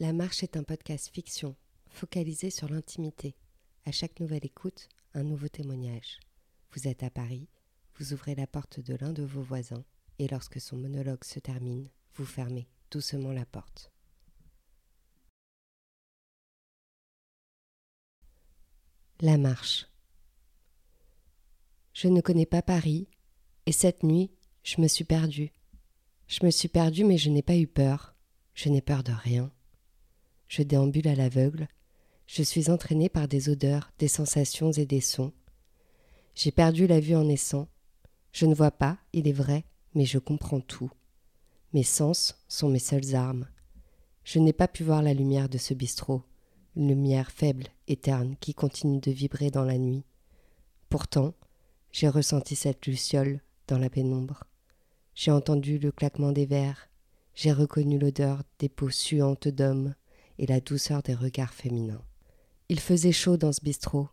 La Marche est un podcast fiction, focalisé sur l'intimité. À chaque nouvelle écoute, un nouveau témoignage. Vous êtes à Paris, vous ouvrez la porte de l'un de vos voisins, et lorsque son monologue se termine, vous fermez doucement la porte. La Marche. Je ne connais pas Paris, et cette nuit, je me suis perdue. Je me suis perdue, mais je n'ai pas eu peur. Je n'ai peur de rien. Je déambule à l'aveugle. Je suis entraîné par des odeurs, des sensations et des sons. J'ai perdu la vue en naissant. Je ne vois pas, il est vrai, mais je comprends tout. Mes sens sont mes seules armes. Je n'ai pas pu voir la lumière de ce bistrot, une lumière faible et terne qui continue de vibrer dans la nuit. Pourtant, j'ai ressenti cette luciole dans la pénombre. J'ai entendu le claquement des verres, j'ai reconnu l'odeur des peaux suantes d'hommes, et la douceur des regards féminins. Il faisait chaud dans ce bistrot.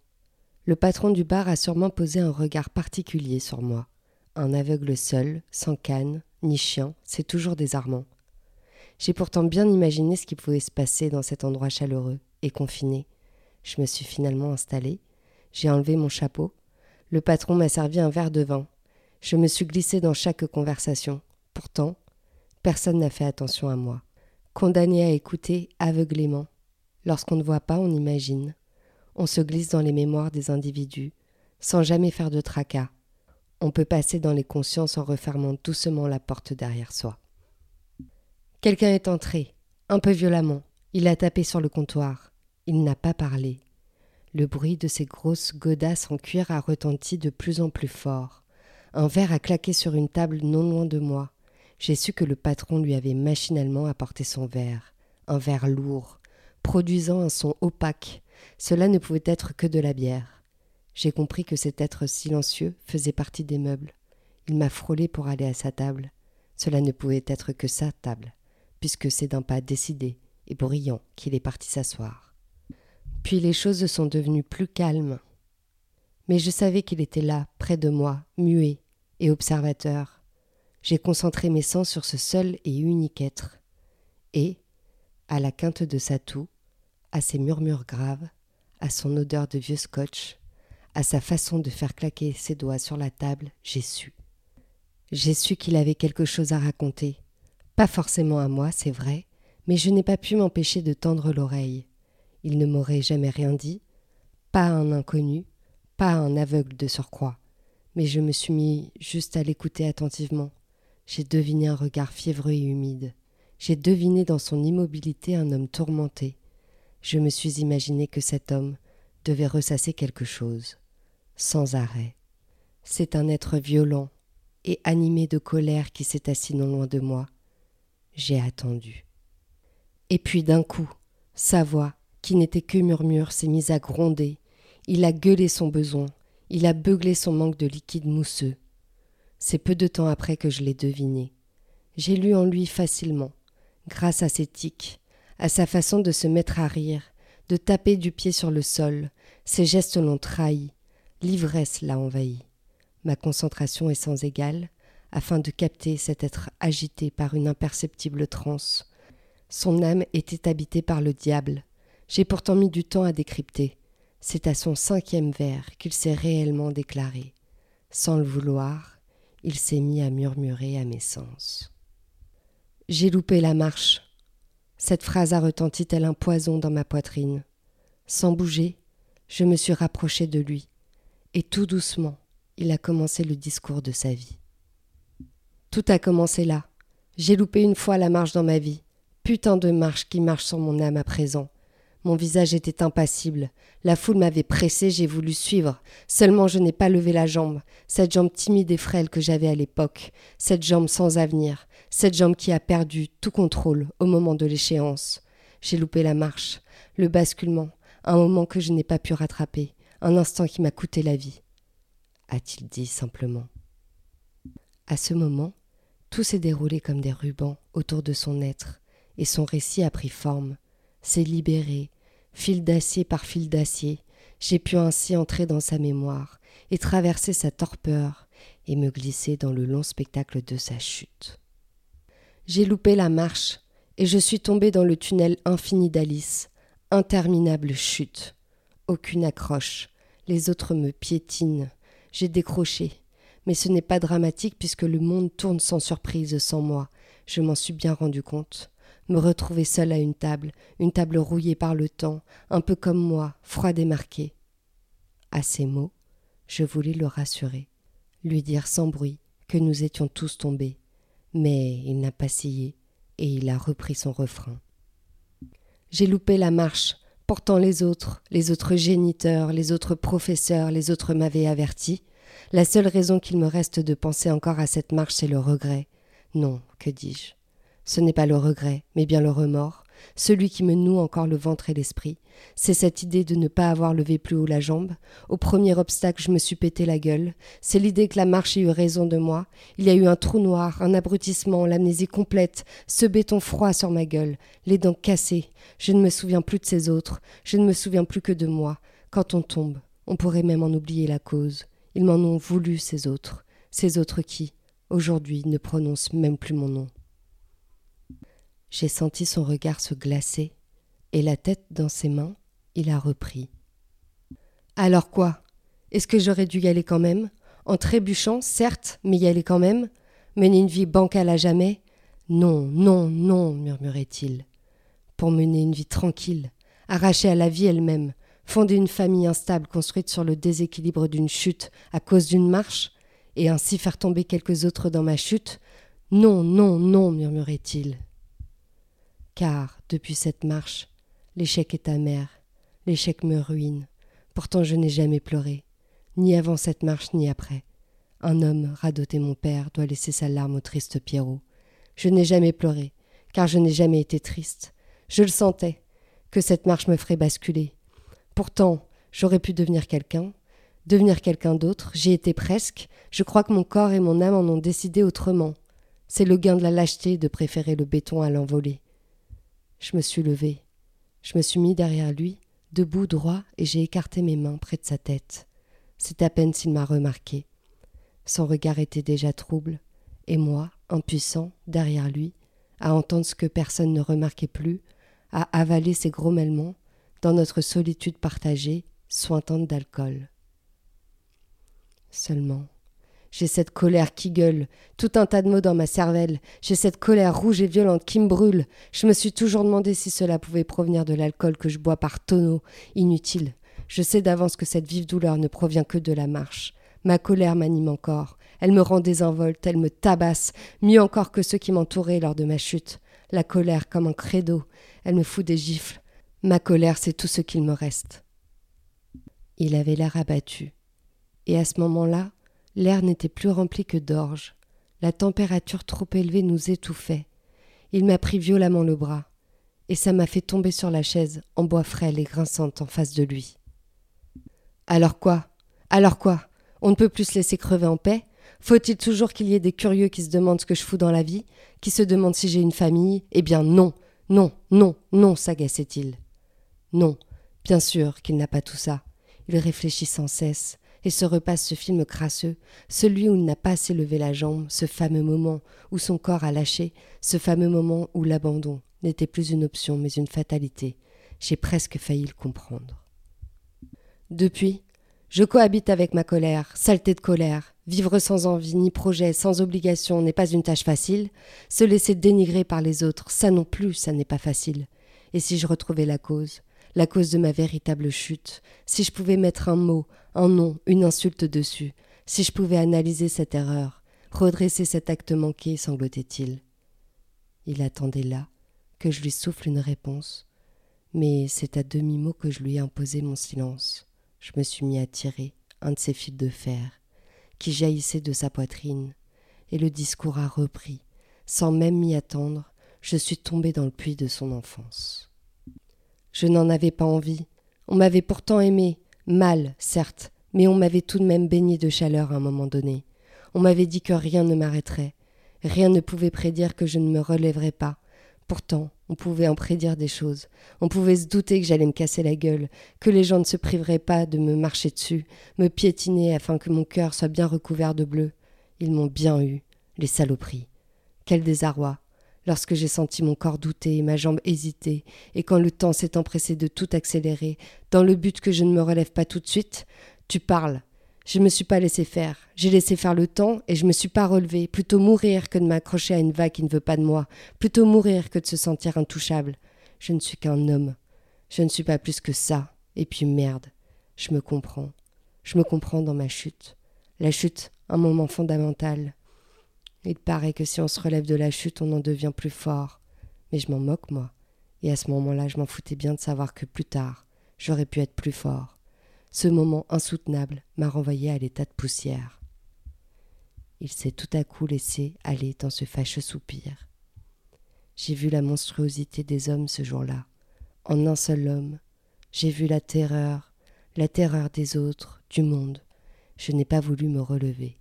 Le patron du bar a sûrement posé un regard particulier sur moi. Un aveugle seul, sans canne, ni chien, c'est toujours désarmant. J'ai pourtant bien imaginé ce qui pouvait se passer dans cet endroit chaleureux et confiné. Je me suis finalement installé, j'ai enlevé mon chapeau, le patron m'a servi un verre de vin. Je me suis glissé dans chaque conversation. Pourtant, personne n'a fait attention à moi condamné à écouter aveuglément. Lorsqu'on ne voit pas, on imagine. On se glisse dans les mémoires des individus, sans jamais faire de tracas. On peut passer dans les consciences en refermant doucement la porte derrière soi. Quelqu'un est entré, un peu violemment. Il a tapé sur le comptoir. Il n'a pas parlé. Le bruit de ses grosses godasses en cuir a retenti de plus en plus fort. Un verre a claqué sur une table non loin de moi j'ai su que le patron lui avait machinalement apporté son verre, un verre lourd, produisant un son opaque. Cela ne pouvait être que de la bière. J'ai compris que cet être silencieux faisait partie des meubles. Il m'a frôlé pour aller à sa table. Cela ne pouvait être que sa table, puisque c'est d'un pas décidé et brillant qu'il est parti s'asseoir. Puis les choses sont devenues plus calmes. Mais je savais qu'il était là, près de moi, muet et observateur, j'ai concentré mes sens sur ce seul et unique être, et, à la quinte de sa toux, à ses murmures graves, à son odeur de vieux scotch, à sa façon de faire claquer ses doigts sur la table, j'ai su. J'ai su qu'il avait quelque chose à raconter, pas forcément à moi, c'est vrai, mais je n'ai pas pu m'empêcher de tendre l'oreille. Il ne m'aurait jamais rien dit, pas un inconnu, pas un aveugle de surcroît, mais je me suis mis juste à l'écouter attentivement, j'ai deviné un regard fiévreux et humide. J'ai deviné dans son immobilité un homme tourmenté. Je me suis imaginé que cet homme devait ressasser quelque chose, sans arrêt. C'est un être violent et animé de colère qui s'est assis non loin de moi. J'ai attendu. Et puis d'un coup, sa voix, qui n'était que murmure, s'est mise à gronder. Il a gueulé son besoin, il a beuglé son manque de liquide mousseux. C'est peu de temps après que je l'ai deviné. J'ai lu en lui facilement, grâce à ses tics, à sa façon de se mettre à rire, de taper du pied sur le sol. Ses gestes l'ont trahi, l'ivresse l'a envahi. Ma concentration est sans égale, afin de capter cet être agité par une imperceptible transe. Son âme était habitée par le diable. J'ai pourtant mis du temps à décrypter. C'est à son cinquième vers qu'il s'est réellement déclaré. Sans le vouloir, il s'est mis à murmurer à mes sens. J'ai loupé la marche. Cette phrase a retenti tel un poison dans ma poitrine. Sans bouger, je me suis rapproché de lui, et tout doucement, il a commencé le discours de sa vie. Tout a commencé là. J'ai loupé une fois la marche dans ma vie. Putain de marche qui marche sur mon âme à présent. Mon visage était impassible. La foule m'avait pressé, j'ai voulu suivre. Seulement je n'ai pas levé la jambe, cette jambe timide et frêle que j'avais à l'époque, cette jambe sans avenir, cette jambe qui a perdu tout contrôle au moment de l'échéance. J'ai loupé la marche, le basculement, un moment que je n'ai pas pu rattraper, un instant qui m'a coûté la vie. A-t-il dit simplement. À ce moment, tout s'est déroulé comme des rubans autour de son être, et son récit a pris forme, s'est libéré, fil d'acier par fil d'acier, j'ai pu ainsi entrer dans sa mémoire et traverser sa torpeur et me glisser dans le long spectacle de sa chute. J'ai loupé la marche et je suis tombée dans le tunnel infini d'Alice. Interminable chute. Aucune accroche. Les autres me piétinent. J'ai décroché. Mais ce n'est pas dramatique puisque le monde tourne sans surprise sans moi. Je m'en suis bien rendu compte. Me retrouver seule à une table, une table rouillée par le temps, un peu comme moi, froide et marquée. À ces mots, je voulais le rassurer, lui dire sans bruit que nous étions tous tombés. Mais il n'a pas scié, et il a repris son refrain. J'ai loupé la marche, pourtant les autres, les autres géniteurs, les autres professeurs, les autres m'avaient averti. La seule raison qu'il me reste de penser encore à cette marche, c'est le regret. Non, que dis-je? Ce n'est pas le regret, mais bien le remords, celui qui me noue encore le ventre et l'esprit. C'est cette idée de ne pas avoir levé plus haut la jambe. Au premier obstacle, je me suis pété la gueule. C'est l'idée que la marche ait eu raison de moi. Il y a eu un trou noir, un abrutissement, l'amnésie complète, ce béton froid sur ma gueule, les dents cassées. Je ne me souviens plus de ces autres, je ne me souviens plus que de moi. Quand on tombe, on pourrait même en oublier la cause. Ils m'en ont voulu, ces autres, ces autres qui, aujourd'hui, ne prononcent même plus mon nom. J'ai senti son regard se glacer, et la tête dans ses mains, il a repris. Alors quoi? Est-ce que j'aurais dû y aller quand même? En trébuchant, certes, mais y aller quand même? Mener une vie bancale à jamais? Non, non, non, murmurait-il. Pour mener une vie tranquille, arrachée à la vie elle-même, fonder une famille instable construite sur le déséquilibre d'une chute à cause d'une marche, et ainsi faire tomber quelques autres dans ma chute? Non, non, non, murmurait-il. Car, depuis cette marche, l'échec est amer, l'échec me ruine. Pourtant je n'ai jamais pleuré, ni avant cette marche, ni après. Un homme, radoté mon père, doit laisser sa larme au triste Pierrot. Je n'ai jamais pleuré, car je n'ai jamais été triste. Je le sentais, que cette marche me ferait basculer, Pourtant, j'aurais pu devenir quelqu'un, devenir quelqu'un d'autre, j'y étais presque, je crois que mon corps et mon âme en ont décidé autrement. C'est le gain de la lâcheté de préférer le béton à l'envolée. Je me suis levé, je me suis mis derrière lui, debout droit, et j'ai écarté mes mains près de sa tête. C'est à peine s'il m'a remarqué. Son regard était déjà trouble, et moi, impuissant, derrière lui, à entendre ce que personne ne remarquait plus, à avaler ses grommellements, dans notre solitude partagée, sointante d'alcool. Seulement, j'ai cette colère qui gueule, tout un tas de mots dans ma cervelle, j'ai cette colère rouge et violente qui me brûle. Je me suis toujours demandé si cela pouvait provenir de l'alcool que je bois par tonneaux. Inutile. Je sais d'avance que cette vive douleur ne provient que de la marche. Ma colère m'anime encore. Elle me rend désinvolte, elle me tabasse, mieux encore que ceux qui m'entouraient lors de ma chute. La colère comme un credo. Elle me fout des gifles. Ma colère, c'est tout ce qu'il me reste. Il avait l'air abattu. Et à ce moment-là, l'air n'était plus rempli que d'orge. La température trop élevée nous étouffait. Il m'a pris violemment le bras, et ça m'a fait tomber sur la chaise, en bois frêle et grinçante en face de lui. Alors quoi? Alors quoi? On ne peut plus se laisser crever en paix? Faut-il toujours qu'il y ait des curieux qui se demandent ce que je fous dans la vie? Qui se demandent si j'ai une famille? Eh bien non, non, non, non, s'agaçait-il. Non, bien sûr qu'il n'a pas tout ça. Il réfléchit sans cesse et se repasse ce film crasseux, celui où il n'a pas assez la jambe, ce fameux moment où son corps a lâché, ce fameux moment où l'abandon n'était plus une option mais une fatalité. J'ai presque failli le comprendre. Depuis, je cohabite avec ma colère, saleté de colère. Vivre sans envie ni projet, sans obligation n'est pas une tâche facile. Se laisser dénigrer par les autres, ça non plus, ça n'est pas facile. Et si je retrouvais la cause la cause de ma véritable chute, si je pouvais mettre un mot, un nom, une insulte dessus, si je pouvais analyser cette erreur, redresser cet acte manqué, sanglotait-il. Il attendait là que je lui souffle une réponse, mais c'est à demi-mot que je lui ai imposé mon silence. Je me suis mis à tirer un de ces fils de fer qui jaillissait de sa poitrine, et le discours a repris. Sans même m'y attendre, je suis tombé dans le puits de son enfance. Je n'en avais pas envie. On m'avait pourtant aimé, mal, certes, mais on m'avait tout de même baigné de chaleur à un moment donné. On m'avait dit que rien ne m'arrêterait. Rien ne pouvait prédire que je ne me relèverais pas. Pourtant, on pouvait en prédire des choses. On pouvait se douter que j'allais me casser la gueule, que les gens ne se priveraient pas de me marcher dessus, me piétiner afin que mon cœur soit bien recouvert de bleu. Ils m'ont bien eu, les saloperies. Quel désarroi. Lorsque j'ai senti mon corps douter et ma jambe hésiter, et quand le temps s'est empressé de tout accélérer, dans le but que je ne me relève pas tout de suite, tu parles. Je ne me suis pas laissé faire. J'ai laissé faire le temps et je me suis pas relevé. Plutôt mourir que de m'accrocher à une vague qui ne veut pas de moi. Plutôt mourir que de se sentir intouchable. Je ne suis qu'un homme. Je ne suis pas plus que ça. Et puis merde. Je me comprends. Je me comprends dans ma chute. La chute, un moment fondamental. Il paraît que si on se relève de la chute, on en devient plus fort. Mais je m'en moque, moi. Et à ce moment-là, je m'en foutais bien de savoir que plus tard, j'aurais pu être plus fort. Ce moment insoutenable m'a renvoyé à l'état de poussière. Il s'est tout à coup laissé aller dans ce fâcheux soupir. J'ai vu la monstruosité des hommes ce jour-là. En un seul homme, j'ai vu la terreur, la terreur des autres, du monde. Je n'ai pas voulu me relever.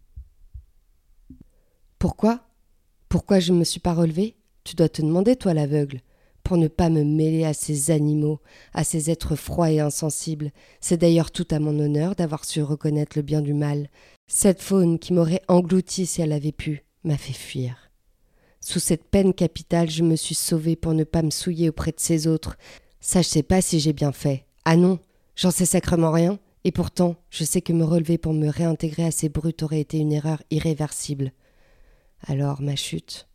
Pourquoi? Pourquoi je ne me suis pas relevé Tu dois te demander, toi l'aveugle. Pour ne pas me mêler à ces animaux, à ces êtres froids et insensibles. C'est d'ailleurs tout à mon honneur d'avoir su reconnaître le bien du mal. Cette faune qui m'aurait englouti si elle avait pu, m'a fait fuir. Sous cette peine capitale, je me suis sauvé pour ne pas me souiller auprès de ces autres. Ça, je sais pas si j'ai bien fait. Ah non, j'en sais sacrement rien. Et pourtant, je sais que me relever pour me réintégrer à ces brutes aurait été une erreur irréversible. Alors, ma chute.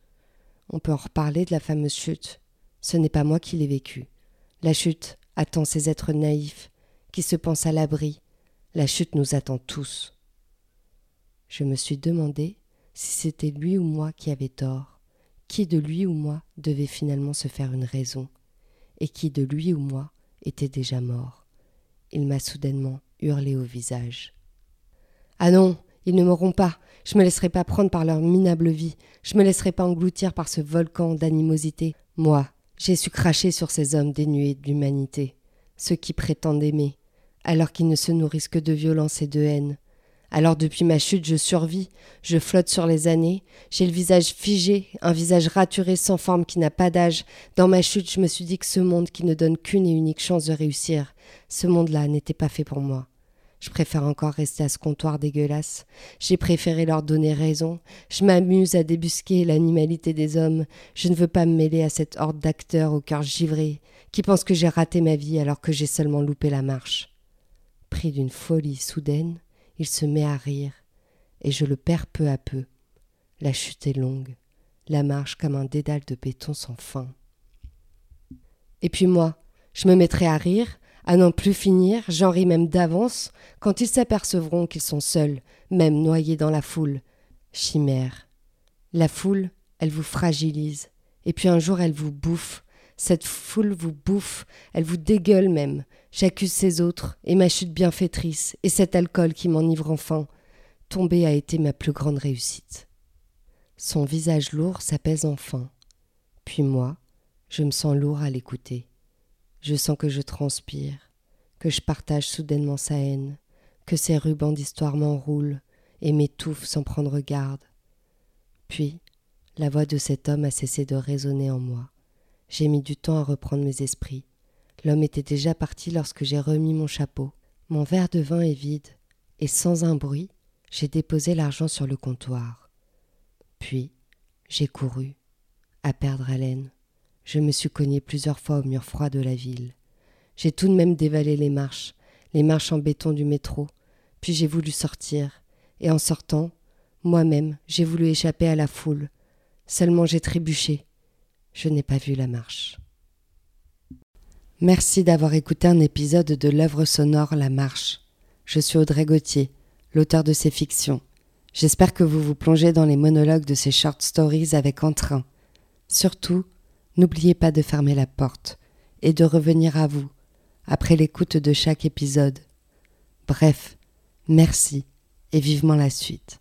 On peut en reparler de la fameuse chute. Ce n'est pas moi qui l'ai vécue. La chute attend ces êtres naïfs qui se pensent à l'abri. La chute nous attend tous. Je me suis demandé si c'était lui ou moi qui avait tort, qui de lui ou moi devait finalement se faire une raison, et qui de lui ou moi était déjà mort? Il m'a soudainement hurlé au visage. Ah non, ils ne m'auront pas. Je me laisserai pas prendre par leur minable vie. Je me laisserai pas engloutir par ce volcan d'animosité. Moi, j'ai su cracher sur ces hommes dénués d'humanité, ceux qui prétendent aimer, alors qu'ils ne se nourrissent que de violence et de haine. Alors depuis ma chute, je survis, je flotte sur les années, j'ai le visage figé, un visage raturé sans forme qui n'a pas d'âge. Dans ma chute, je me suis dit que ce monde qui ne donne qu'une et unique chance de réussir, ce monde-là n'était pas fait pour moi. Je préfère encore rester à ce comptoir dégueulasse. J'ai préféré leur donner raison. Je m'amuse à débusquer l'animalité des hommes. Je ne veux pas me mêler à cette horde d'acteurs au cœur givré, qui pensent que j'ai raté ma vie alors que j'ai seulement loupé la marche. Pris d'une folie soudaine, il se met à rire, et je le perds peu à peu. La chute est longue, la marche comme un dédale de béton sans fin. Et puis moi, je me mettrai à rire, à n'en plus finir, j'en ris même d'avance, quand ils s'apercevront qu'ils sont seuls, même noyés dans la foule. Chimère. La foule, elle vous fragilise, et puis un jour elle vous bouffe. Cette foule vous bouffe, elle vous dégueule même. J'accuse ces autres, et ma chute bienfaitrice, et cet alcool qui m'enivre enfin. Tomber a été ma plus grande réussite. Son visage lourd s'apaise enfin. Puis moi, je me sens lourd à l'écouter. Je sens que je transpire, que je partage soudainement sa haine, que ses rubans d'histoire m'enroulent et m'étouffent sans prendre garde. Puis, la voix de cet homme a cessé de résonner en moi. J'ai mis du temps à reprendre mes esprits. L'homme était déjà parti lorsque j'ai remis mon chapeau. Mon verre de vin est vide, et sans un bruit, j'ai déposé l'argent sur le comptoir. Puis, j'ai couru, à perdre haleine. Je me suis cogné plusieurs fois au mur froid de la ville. J'ai tout de même dévalé les marches, les marches en béton du métro, puis j'ai voulu sortir, et en sortant, moi-même, j'ai voulu échapper à la foule. Seulement j'ai trébuché. Je n'ai pas vu la marche. Merci d'avoir écouté un épisode de l'œuvre sonore La Marche. Je suis Audrey Gauthier, l'auteur de ces fictions. J'espère que vous vous plongez dans les monologues de ces short stories avec entrain. Surtout, N'oubliez pas de fermer la porte et de revenir à vous après l'écoute de chaque épisode. Bref, merci et vivement la suite.